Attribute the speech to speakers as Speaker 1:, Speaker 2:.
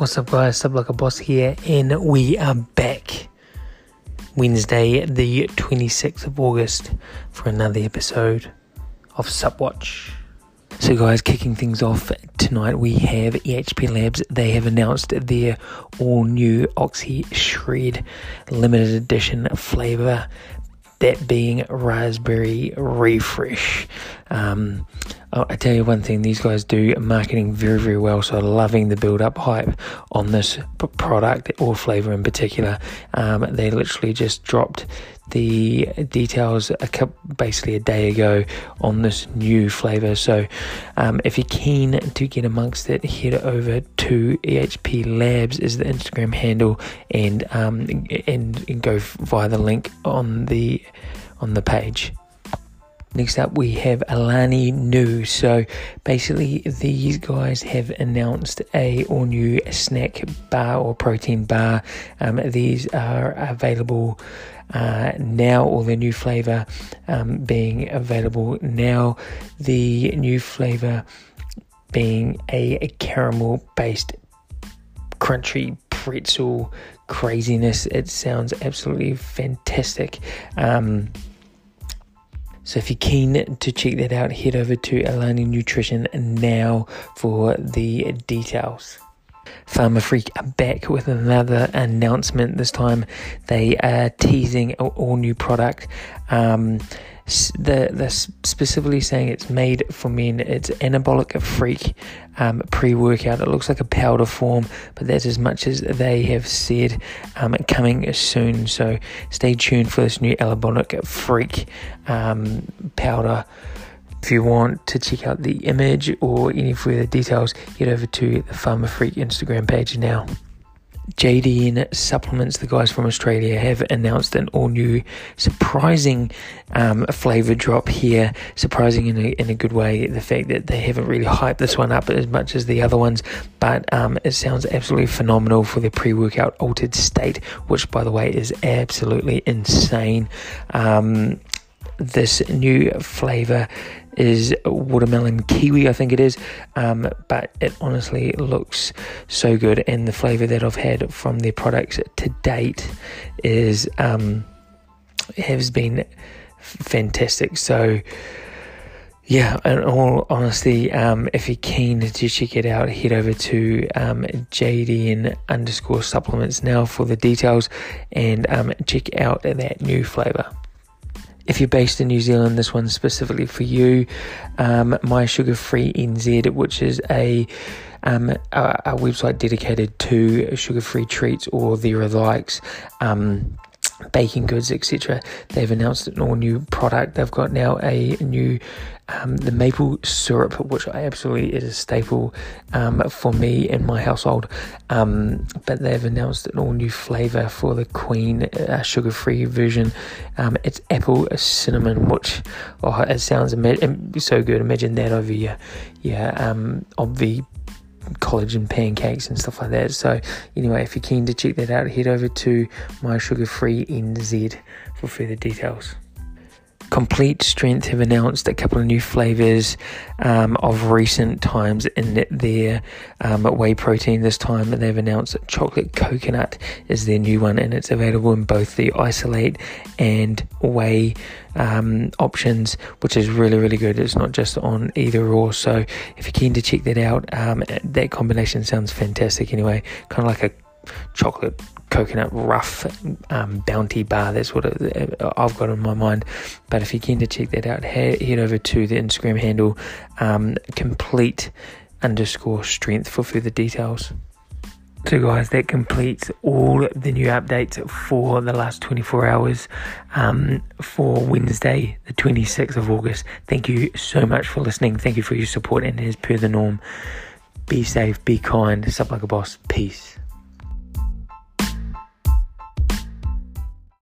Speaker 1: What's up, guys? Sub like a boss here, and we are back Wednesday, the 26th of August, for another episode of Subwatch. So, guys, kicking things off tonight, we have EHP Labs. They have announced their all new Oxy Shred limited edition flavor that being raspberry refresh. Um, I tell you one thing, these guys do marketing very, very well. So, loving the build up hype on this product or flavor in particular. Um, they literally just dropped the details a couple, basically a day ago on this new flavor. So, um, if you're keen to get amongst it, head over to EHP Labs is the Instagram handle, and um, and, and go via the link on the on the page. Next up, we have Alani Nu. So basically, these guys have announced a all new snack bar or protein bar. Um, these are available uh, now, or the new flavor um, being available now. The new flavor being a, a caramel based crunchy pretzel craziness. It sounds absolutely fantastic. Um, so if you're keen to check that out, head over to Alani Nutrition now for the details. Pharma Freak are back with another announcement. This time they are teasing an all new product. Um, the the specifically saying it's made for men. It's anabolic freak um, pre workout. It looks like a powder form, but that's as much as they have said um, coming soon. So stay tuned for this new anabolic freak um, powder. If you want to check out the image or any further details, head over to the Pharma Freak Instagram page now. JDN Supplements, the guys from Australia, have announced an all new, surprising um, flavour drop here. Surprising in a, in a good way, the fact that they haven't really hyped this one up as much as the other ones, but um, it sounds absolutely phenomenal for their pre workout altered state, which, by the way, is absolutely insane. Um, this new flavour is watermelon kiwi, I think it is. Um, but it honestly looks so good, and the flavour that I've had from their products to date is um, has been fantastic. So. Yeah, in all honesty, um, if you're keen to check it out, head over to um, JDN underscore supplements now for the details and um, check out that new flavour. If you're based in New Zealand, this one's specifically for you. Um, My Sugar Free NZ, which is a um, a, a, website dedicated to sugar free treats or their likes. Um, baking goods, etc. They've announced an all new product. They've got now a new um, the maple syrup, which I absolutely is a staple um, for me in my household. Um, but they've announced an all new flavour for the Queen uh, sugar free version. Um, it's apple cinnamon, which oh, it sounds ima- so good. Imagine that over your yeah um, the collagen pancakes and stuff like that. So, anyway, if you're keen to check that out, head over to my sugar free NZ for further details. Complete Strength have announced a couple of new flavors um, of recent times in their um, whey protein. This time they've announced chocolate coconut is their new one, and it's available in both the isolate and whey um, options, which is really, really good. It's not just on either or. So if you're keen to check that out, um, that combination sounds fantastic anyway. Kind of like a chocolate coconut rough um, bounty bar. That's what I've got in my mind. But if you're keen to check that out, head, over to the Instagram handle um, complete underscore strength for further details. So, guys, that completes all the new updates for the last 24 hours um, for Wednesday, the 26th of August. Thank you so much for listening. Thank you for your support. And as per the norm, be safe, be kind, stuff like a boss. Peace.